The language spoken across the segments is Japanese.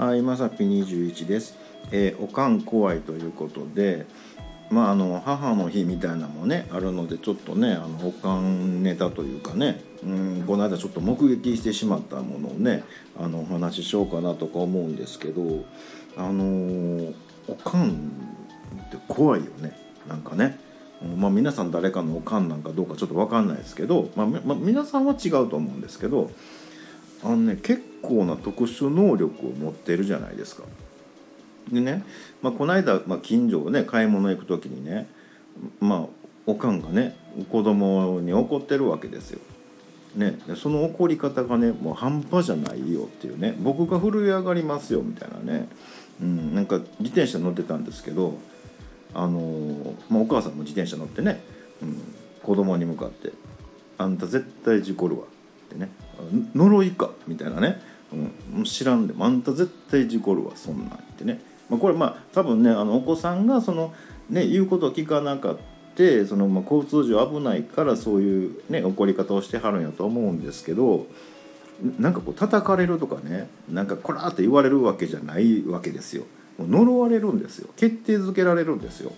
はい、まさぴ21です。えーおかん怖いということで、まああの母の日みたいなのもねあるのでちょっとねあのおかんネタというかね、うんこの間ちょっと目撃してしまったものをねあのお話ししようかなとか思うんですけど、あのーおかんって怖いよねなんかね。まあ、皆さん誰かのおかんなんかどうかちょっと分かんないですけど、まあまあ皆さんは違うと思うんですけどあのね結構な特殊能力を持ってるじゃないですか。でね、まあ、この間、まあ、近所をね買い物行く時にねまあおかんがね子供に怒ってるわけですよ。ね、その怒り方がねもう半端じゃないよっていうね僕が震え上がりますよみたいなね、うん、なんか自転車乗ってたんですけどあのーまあ、お母さんも自転車乗ってね、うん、子供に向かって「あんた絶対事故るわ」ってね「呪いか」みたいなね、うん、知らんで。も「あんた絶対事故るわそんなん」ってね、まあ、これまあ多分ねあのお子さんがその、ね、言うことを聞かなかってその、まあ、交通上危ないからそういう、ね、怒り方をしてはるんやと思うんですけどなんかこう叩かれるとかねなんかこらって言われるわけじゃないわけですよ。呪われるんですよ。決定づけられるんですよ。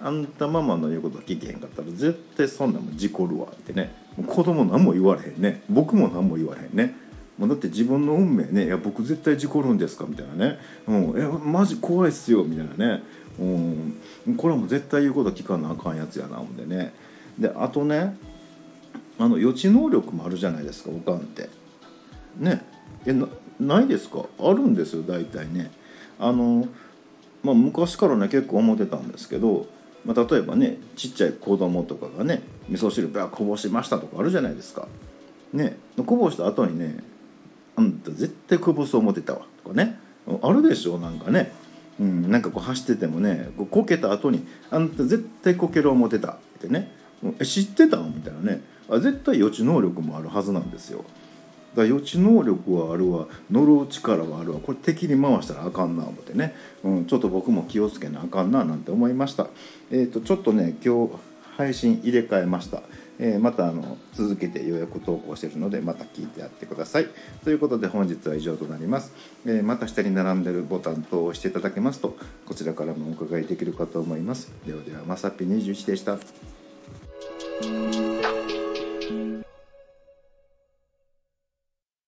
あんたママの言うこと聞けへんかったら絶対そんなん事故るわってね。子供何も言われへんね。僕も何も言われへんね。もうだって自分の運命ね「いや僕絶対事故るんですか?」みたいなね「うん、いやマジ怖いっすよ」みたいなね、うん、これはもう絶対言うこと聞かなあかんやつやな思んでね。であとねあの予知能力もあるじゃないですかおかんって。ね。えなないですか？あるんですよ大体ね。あのまあ昔からね結構思ってたんですけど、まあ、例えばねちっちゃい子供とかがね味噌汁ばこぼしましたとかあるじゃないですかねこぼした後にね「あんた絶対こぼす思ってたわ」とかねあるでしょなんかね、うん、なんかこう走っててもねここけた後に「あんた絶対こける思ってた」ってね「え知ってたん?」みたいなねあ絶対予知能力もあるはずなんですよ。だから予知能力はあるわ呪う力はあるわ。これ敵に回したらあかんな思ってね、うん、ちょっと僕も気をつけなあかんななんて思いました。えっ、とちょっとね今日配信入れ替えました、えーまたあの続けて予約投稿してるのでまた聞いてやってください。ということで本日は以上となります、えーまた下に並んでるボタン等を押していただけますとこちらからもお伺いできるかと思います。ではではまさぴ21でした。